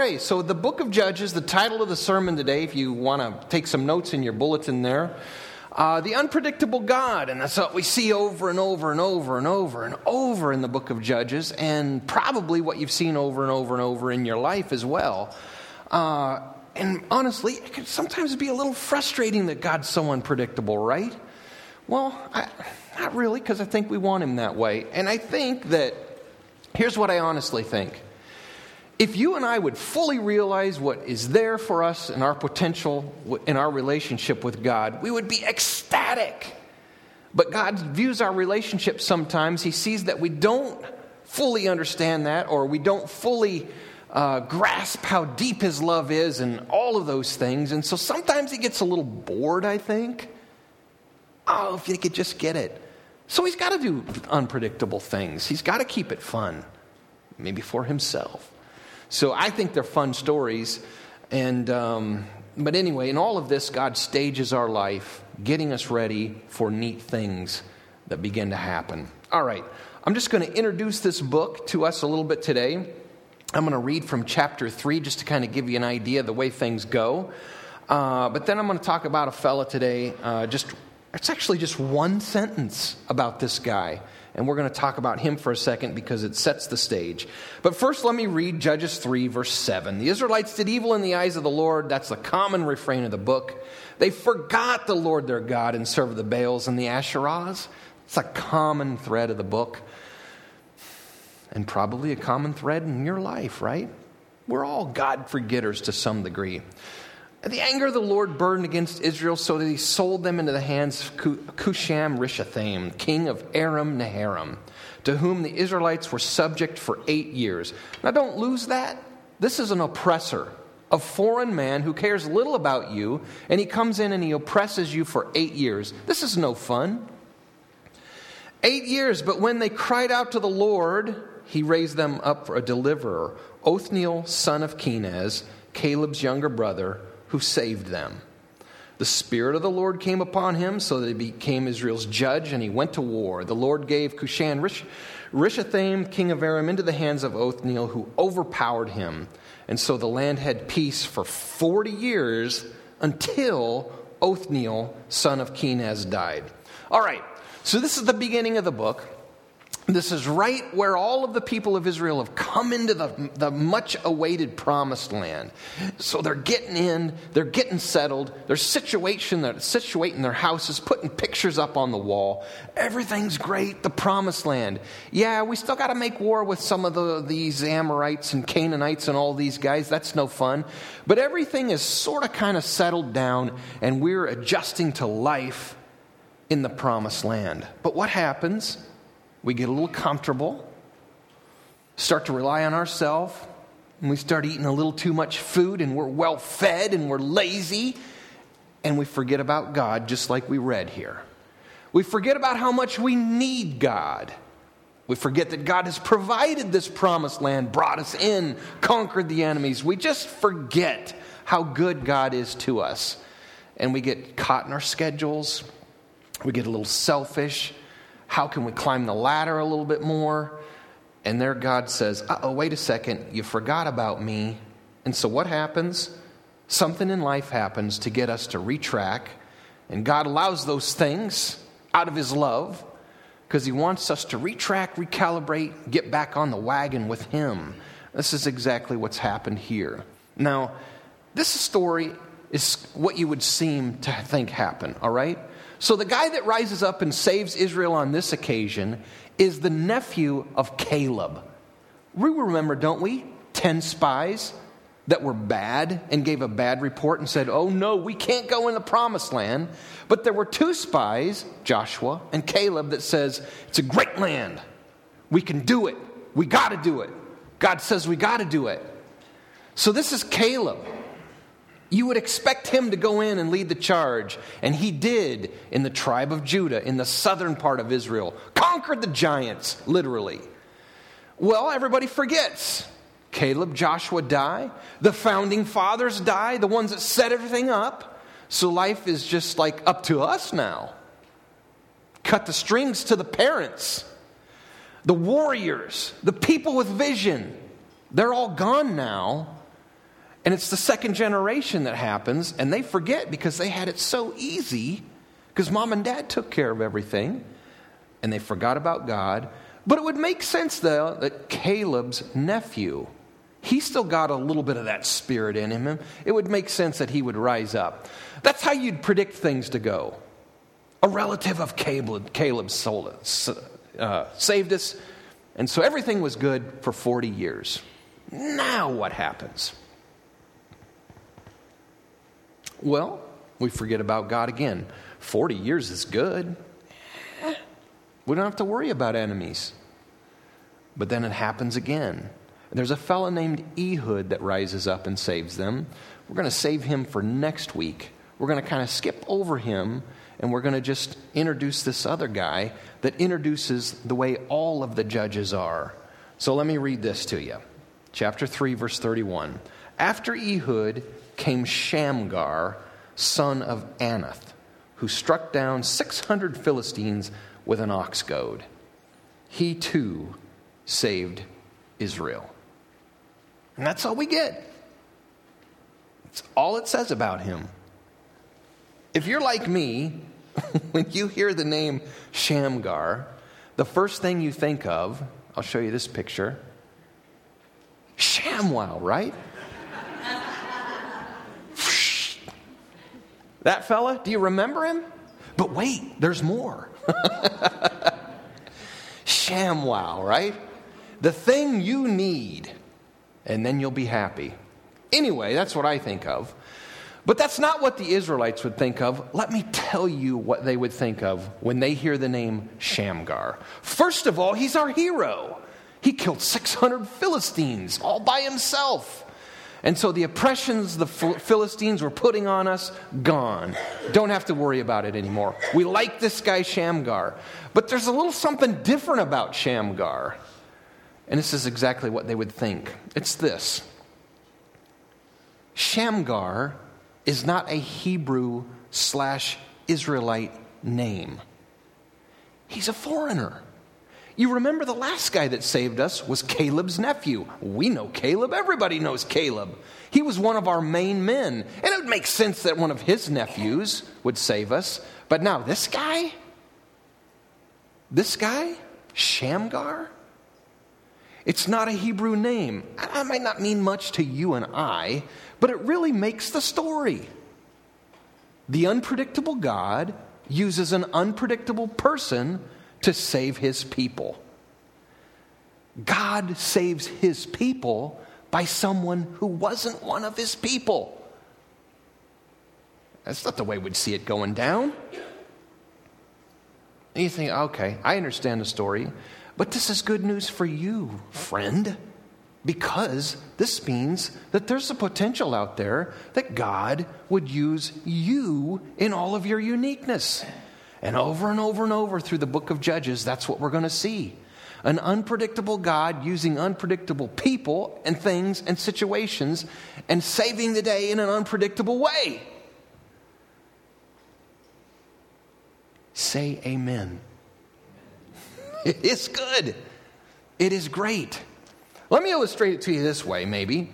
Okay, so the book of Judges, the title of the sermon today, if you want to take some notes in your bulletin there, uh, the unpredictable God. And that's what we see over and over and over and over and over in the book of Judges, and probably what you've seen over and over and over in your life as well. Uh, and honestly, it can sometimes be a little frustrating that God's so unpredictable, right? Well, I, not really, because I think we want Him that way. And I think that, here's what I honestly think if you and I would fully realize what is there for us and our potential in our relationship with God, we would be ecstatic. But God views our relationship sometimes, He sees that we don't fully understand that or we don't fully uh, grasp how deep His love is and all of those things. And so sometimes He gets a little bored, I think. Oh, if you could just get it. So He's got to do unpredictable things, He's got to keep it fun, maybe for Himself. So I think they're fun stories. And, um, but anyway, in all of this, God stages our life, getting us ready for neat things that begin to happen. All right, I'm just going to introduce this book to us a little bit today. I'm going to read from chapter 3 just to kind of give you an idea of the way things go. Uh, but then I'm going to talk about a fella today. Uh, just It's actually just one sentence about this guy. And we're going to talk about him for a second because it sets the stage. But first, let me read Judges 3, verse 7. The Israelites did evil in the eyes of the Lord. That's the common refrain of the book. They forgot the Lord their God and served the Baals and the Asherahs. It's a common thread of the book. And probably a common thread in your life, right? We're all God forgetters to some degree. The anger of the Lord burned against Israel so that he sold them into the hands of Cushan Rishathaim, king of Aram Naharaim, to whom the Israelites were subject for eight years. Now don't lose that. This is an oppressor, a foreign man who cares little about you, and he comes in and he oppresses you for eight years. This is no fun. Eight years, but when they cried out to the Lord, he raised them up for a deliverer, Othniel, son of Kenaz, Caleb's younger brother who saved them. The Spirit of the Lord came upon him so that he became Israel's judge, and he went to war. The Lord gave Cushan Rish- Rishathaim, king of Aram, into the hands of Othniel, who overpowered him. And so the land had peace for 40 years until Othniel, son of Kenaz, died. All right, so this is the beginning of the book. This is right where all of the people of Israel have come into the, the much awaited promised land. So they're getting in, they're getting settled, they're situating, they're situating their houses, putting pictures up on the wall. Everything's great, the promised land. Yeah, we still got to make war with some of the, these Amorites and Canaanites and all these guys. That's no fun. But everything is sort of kind of settled down, and we're adjusting to life in the promised land. But what happens? We get a little comfortable, start to rely on ourselves, and we start eating a little too much food, and we're well fed, and we're lazy, and we forget about God, just like we read here. We forget about how much we need God. We forget that God has provided this promised land, brought us in, conquered the enemies. We just forget how good God is to us. And we get caught in our schedules. We get a little selfish. How can we climb the ladder a little bit more? And there God says, uh oh, wait a second, you forgot about me. And so what happens? Something in life happens to get us to retrack. And God allows those things out of His love because He wants us to retrack, recalibrate, get back on the wagon with Him. This is exactly what's happened here. Now, this story is what you would seem to think happened, all right? So the guy that rises up and saves Israel on this occasion is the nephew of Caleb. We remember, don't we? Ten spies that were bad and gave a bad report and said, Oh no, we can't go in the promised land. But there were two spies, Joshua and Caleb, that says, It's a great land. We can do it. We got to do it. God says we got to do it. So this is Caleb. You would expect him to go in and lead the charge. And he did in the tribe of Judah, in the southern part of Israel. Conquered the giants, literally. Well, everybody forgets. Caleb, Joshua die. The founding fathers die, the ones that set everything up. So life is just like up to us now. Cut the strings to the parents, the warriors, the people with vision. They're all gone now. And it's the second generation that happens, and they forget because they had it so easy because mom and dad took care of everything, and they forgot about God. But it would make sense, though, that Caleb's nephew, he still got a little bit of that spirit in him. It would make sense that he would rise up. That's how you'd predict things to go. A relative of Caleb, sold us, uh, saved us, and so everything was good for 40 years. Now what happens? Well, we forget about God again. 40 years is good. We don't have to worry about enemies. But then it happens again. There's a fellow named Ehud that rises up and saves them. We're going to save him for next week. We're going to kind of skip over him and we're going to just introduce this other guy that introduces the way all of the judges are. So let me read this to you. Chapter 3, verse 31. After Ehud came Shamgar, son of Anath, who struck down 600 Philistines with an ox goad. He too saved Israel. And that's all we get. It's all it says about him. If you're like me, when you hear the name Shamgar, the first thing you think of, I'll show you this picture ShamWow, right? That fella, do you remember him? But wait, there's more. ShamWow, right? The thing you need, and then you'll be happy. Anyway, that's what I think of. But that's not what the Israelites would think of. Let me tell you what they would think of when they hear the name Shamgar. First of all, he's our hero. He killed 600 Philistines all by himself. And so the oppressions the Philistines were putting on us, gone. Don't have to worry about it anymore. We like this guy Shamgar. But there's a little something different about Shamgar. And this is exactly what they would think it's this Shamgar is not a Hebrew slash Israelite name. He's a foreigner. You remember the last guy that saved us was Caleb's nephew. We know Caleb. Everybody knows Caleb. He was one of our main men. And it would make sense that one of his nephews would save us. But now, this guy? This guy? Shamgar? It's not a Hebrew name. That might not mean much to you and I, but it really makes the story. The unpredictable God uses an unpredictable person to save his people. God saves his people by someone who wasn't one of his people. That's not the way we'd see it going down. And you think, okay, I understand the story, but this is good news for you, friend because this means that there's a potential out there that God would use you in all of your uniqueness. And over and over and over through the book of Judges, that's what we're going to see. An unpredictable God using unpredictable people and things and situations and saving the day in an unpredictable way. Say amen. It is good. It is great. Let me illustrate it to you this way, maybe.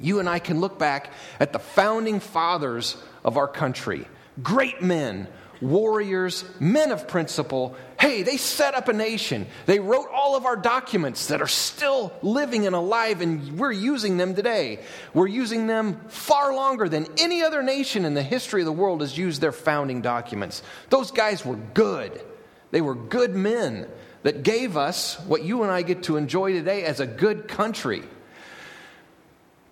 You and I can look back at the founding fathers of our country, great men, warriors, men of principle. Hey, they set up a nation. They wrote all of our documents that are still living and alive, and we're using them today. We're using them far longer than any other nation in the history of the world has used their founding documents. Those guys were good, they were good men that gave us what you and I get to enjoy today as a good country.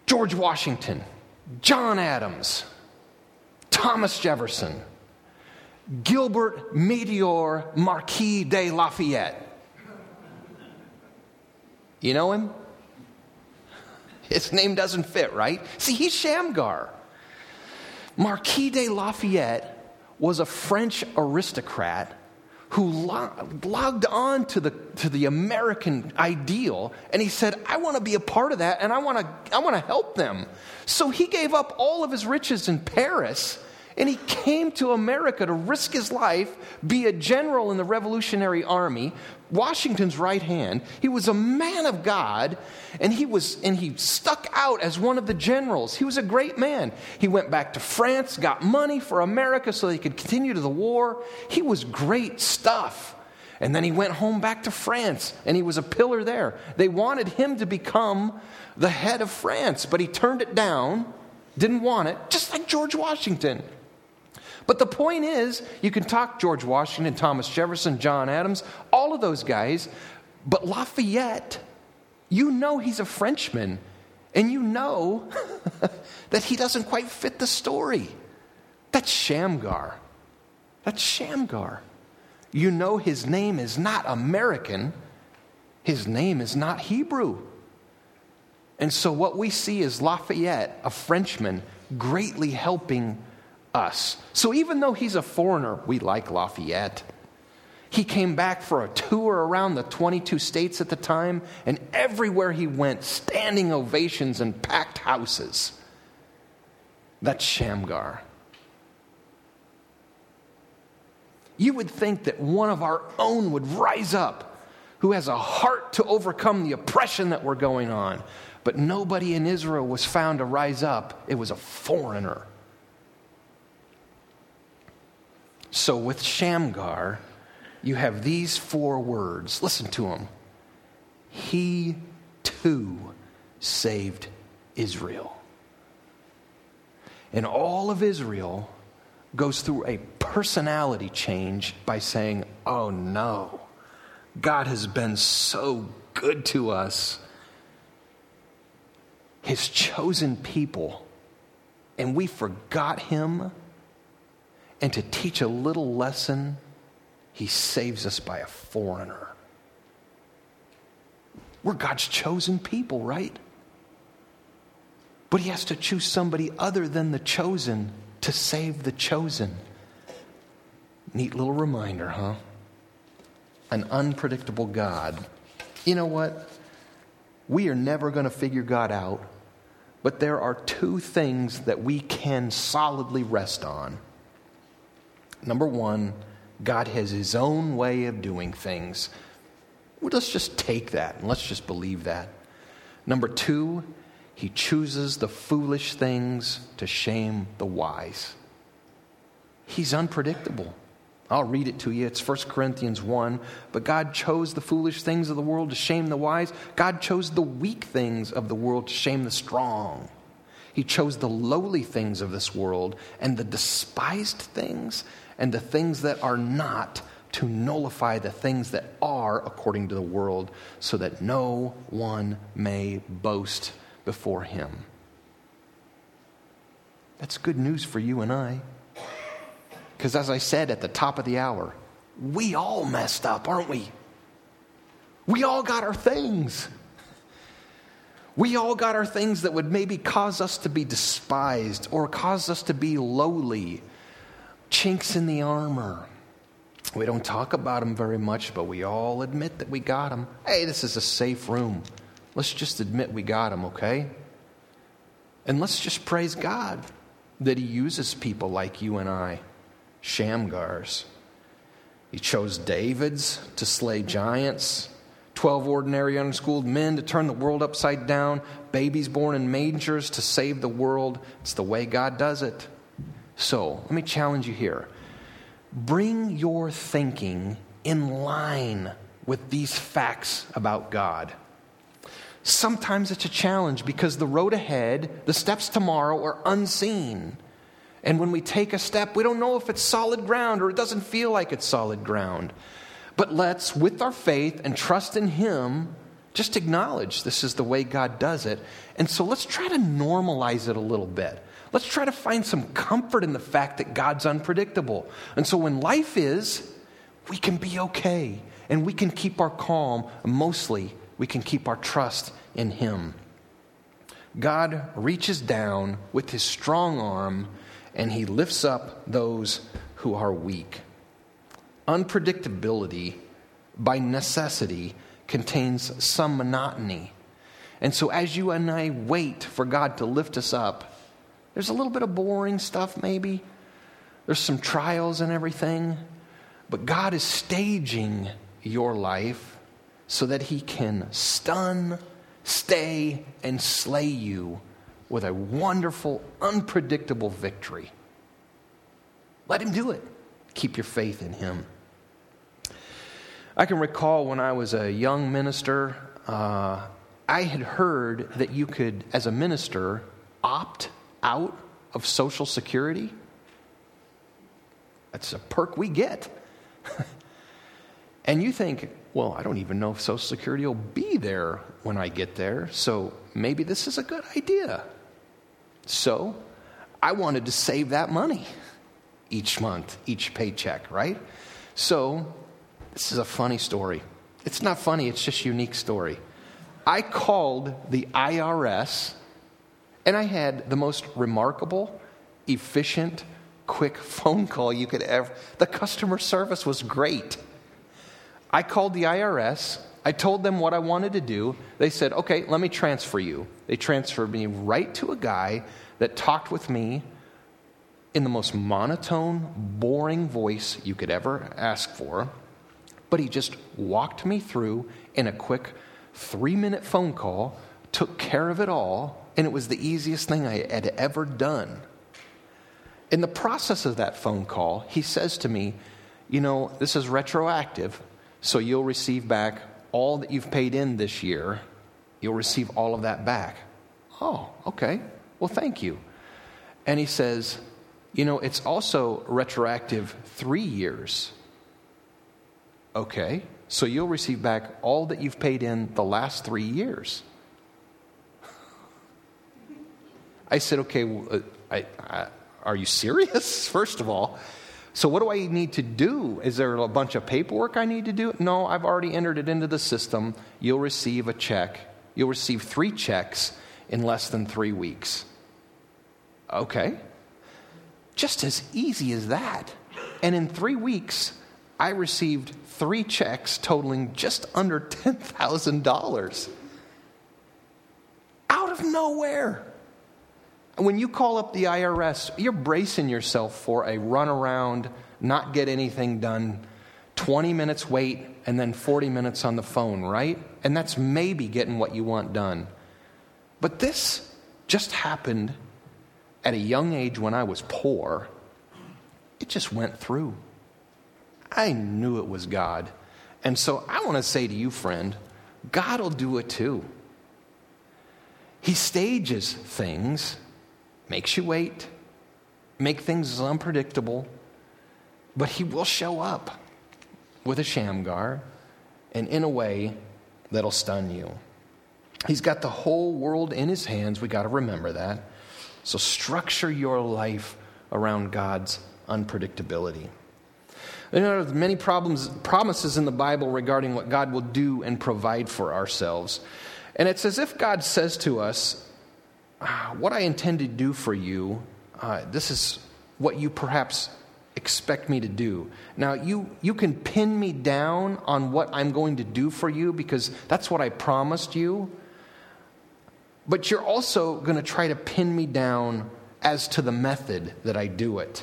George Washington, John Adams, Thomas Jefferson, Gilbert Motier Marquis de Lafayette. You know him? His name doesn't fit, right? See, he's Shamgar. Marquis de Lafayette was a French aristocrat who logged on to the, to the American ideal and he said, I want to be a part of that and I want to, I want to help them. So he gave up all of his riches in Paris And he came to America to risk his life, be a general in the Revolutionary Army, Washington's right hand. He was a man of God, and he was and he stuck out as one of the generals. He was a great man. He went back to France, got money for America so he could continue to the war. He was great stuff. And then he went home back to France, and he was a pillar there. They wanted him to become the head of France, but he turned it down, didn't want it, just like George Washington. But the point is, you can talk George Washington, Thomas Jefferson, John Adams, all of those guys, but Lafayette, you know he's a Frenchman, and you know that he doesn't quite fit the story. That's Shamgar. That's Shamgar. You know his name is not American, his name is not Hebrew. And so, what we see is Lafayette, a Frenchman, greatly helping us. So even though he's a foreigner, we like Lafayette. He came back for a tour around the 22 states at the time, and everywhere he went, standing ovations and packed houses. That's Shamgar. You would think that one of our own would rise up who has a heart to overcome the oppression that we're going on. But nobody in Israel was found to rise up, it was a foreigner. So with Shamgar, you have these four words. Listen to them. He too saved Israel. And all of Israel goes through a personality change by saying, Oh no, God has been so good to us. His chosen people, and we forgot him and to teach a little lesson, he saves us by a foreigner. We're God's chosen people, right? But he has to choose somebody other than the chosen to save the chosen. Neat little reminder, huh? An unpredictable God. You know what? We are never going to figure God out, but there are two things that we can solidly rest on. Number one, God has his own way of doing things. Let's just take that and let's just believe that. Number two, he chooses the foolish things to shame the wise. He's unpredictable. I'll read it to you. It's 1 Corinthians 1. But God chose the foolish things of the world to shame the wise. God chose the weak things of the world to shame the strong. He chose the lowly things of this world and the despised things and the things that are not to nullify the things that are according to the world, so that no one may boast before him. That's good news for you and I. Because as I said at the top of the hour, we all messed up, aren't we? We all got our things. We all got our things that would maybe cause us to be despised or cause us to be lowly chinks in the armor. We don't talk about them very much, but we all admit that we got them. Hey, this is a safe room. Let's just admit we got them, okay? And let's just praise God that He uses people like you and I, Shamgars. He chose Davids to slay giants, 12 ordinary unschooled men to turn the world upside down, babies born in mangers to save the world. It's the way God does it. So, let me challenge you here. Bring your thinking in line with these facts about God. Sometimes it's a challenge because the road ahead, the steps tomorrow are unseen. And when we take a step, we don't know if it's solid ground or it doesn't feel like it's solid ground. But let's, with our faith and trust in Him, just acknowledge this is the way God does it. And so let's try to normalize it a little bit. Let's try to find some comfort in the fact that God's unpredictable. And so when life is, we can be okay and we can keep our calm. Mostly, we can keep our trust in Him. God reaches down with His strong arm and He lifts up those who are weak. Unpredictability, by necessity, contains some monotony. And so, as you and I wait for God to lift us up, there's a little bit of boring stuff, maybe. there's some trials and everything, but God is staging your life so that He can stun, stay, and slay you with a wonderful, unpredictable victory. Let Him do it. Keep your faith in Him. I can recall when I was a young minister, uh, I had heard that you could, as a minister, opt out of Social Security. That's a perk we get. and you think, well, I don't even know if Social Security will be there when I get there, so maybe this is a good idea. So I wanted to save that money each month, each paycheck, right? So this is a funny story. It's not funny, it's just a unique story. I called the IRS and I had the most remarkable, efficient, quick phone call you could ever. The customer service was great. I called the IRS. I told them what I wanted to do. They said, okay, let me transfer you. They transferred me right to a guy that talked with me in the most monotone, boring voice you could ever ask for. But he just walked me through in a quick three minute phone call, took care of it all, and it was the easiest thing I had ever done. In the process of that phone call, he says to me, You know, this is retroactive, so you'll receive back all that you've paid in this year. You'll receive all of that back. Oh, okay. Well, thank you. And he says, You know, it's also retroactive three years. Okay. So you'll receive back all that you've paid in the last three years. I said, okay, well, uh, I, I, are you serious, first of all? So, what do I need to do? Is there a bunch of paperwork I need to do? No, I've already entered it into the system. You'll receive a check. You'll receive three checks in less than three weeks. Okay. Just as easy as that. And in three weeks, I received three checks totaling just under $10,000 out of nowhere. When you call up the IRS, you're bracing yourself for a runaround, not get anything done, 20 minutes wait, and then 40 minutes on the phone, right? And that's maybe getting what you want done. But this just happened at a young age when I was poor. It just went through. I knew it was God. And so I want to say to you, friend, God will do it too. He stages things, makes you wait, make things unpredictable, but He will show up with a Shamgar and in a way that'll stun you. He's got the whole world in His hands. We got to remember that. So structure your life around God's unpredictability. There are many problems, promises in the Bible regarding what God will do and provide for ourselves. And it's as if God says to us, ah, What I intend to do for you, uh, this is what you perhaps expect me to do. Now, you, you can pin me down on what I'm going to do for you because that's what I promised you. But you're also going to try to pin me down as to the method that I do it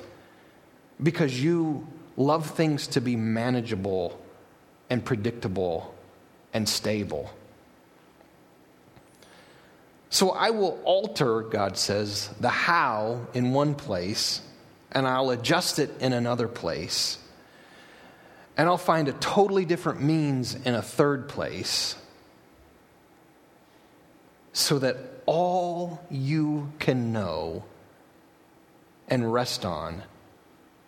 because you love things to be manageable and predictable and stable. So I will alter, God says, the how in one place, and I'll adjust it in another place. And I'll find a totally different means in a third place, so that all you can know and rest on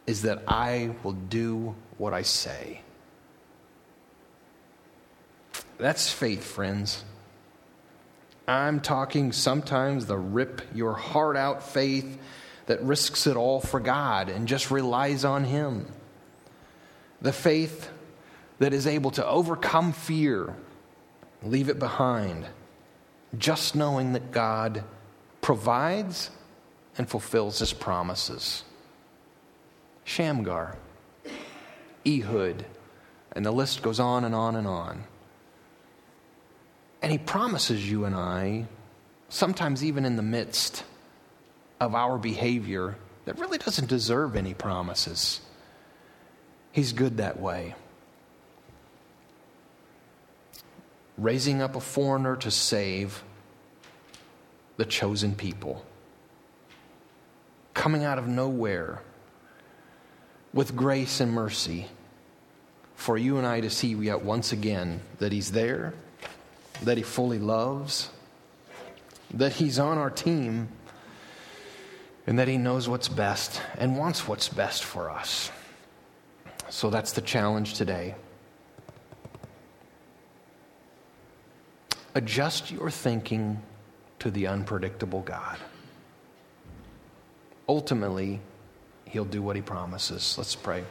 is that I will do what I say. That's faith, friends. I'm talking sometimes the rip your heart out faith that risks it all for God and just relies on Him. The faith that is able to overcome fear, leave it behind, just knowing that God provides and fulfills His promises. Shamgar, Ehud, and the list goes on and on and on. And he promises you and I, sometimes even in the midst of our behavior that really doesn't deserve any promises. He's good that way. Raising up a foreigner to save the chosen people. Coming out of nowhere with grace and mercy for you and I to see yet once again that He's there, that He fully loves, that He's on our team, and that He knows what's best and wants what's best for us. So that's the challenge today. Adjust your thinking to the unpredictable God. Ultimately, He'll do what He promises. Let's pray.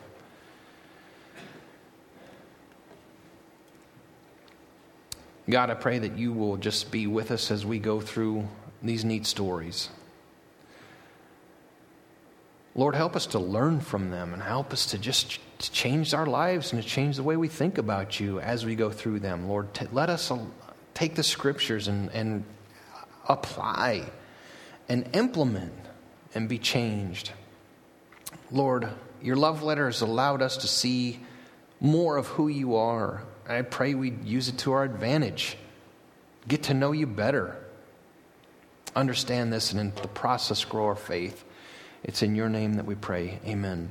God, I pray that you will just be with us as we go through these neat stories. Lord, help us to learn from them and help us to just change our lives and to change the way we think about you as we go through them. Lord, t- let us take the scriptures and, and apply and implement and be changed. Lord, your love letter has allowed us to see more of who you are I pray we'd use it to our advantage. Get to know you better. Understand this and in the process grow our faith. It's in your name that we pray. Amen.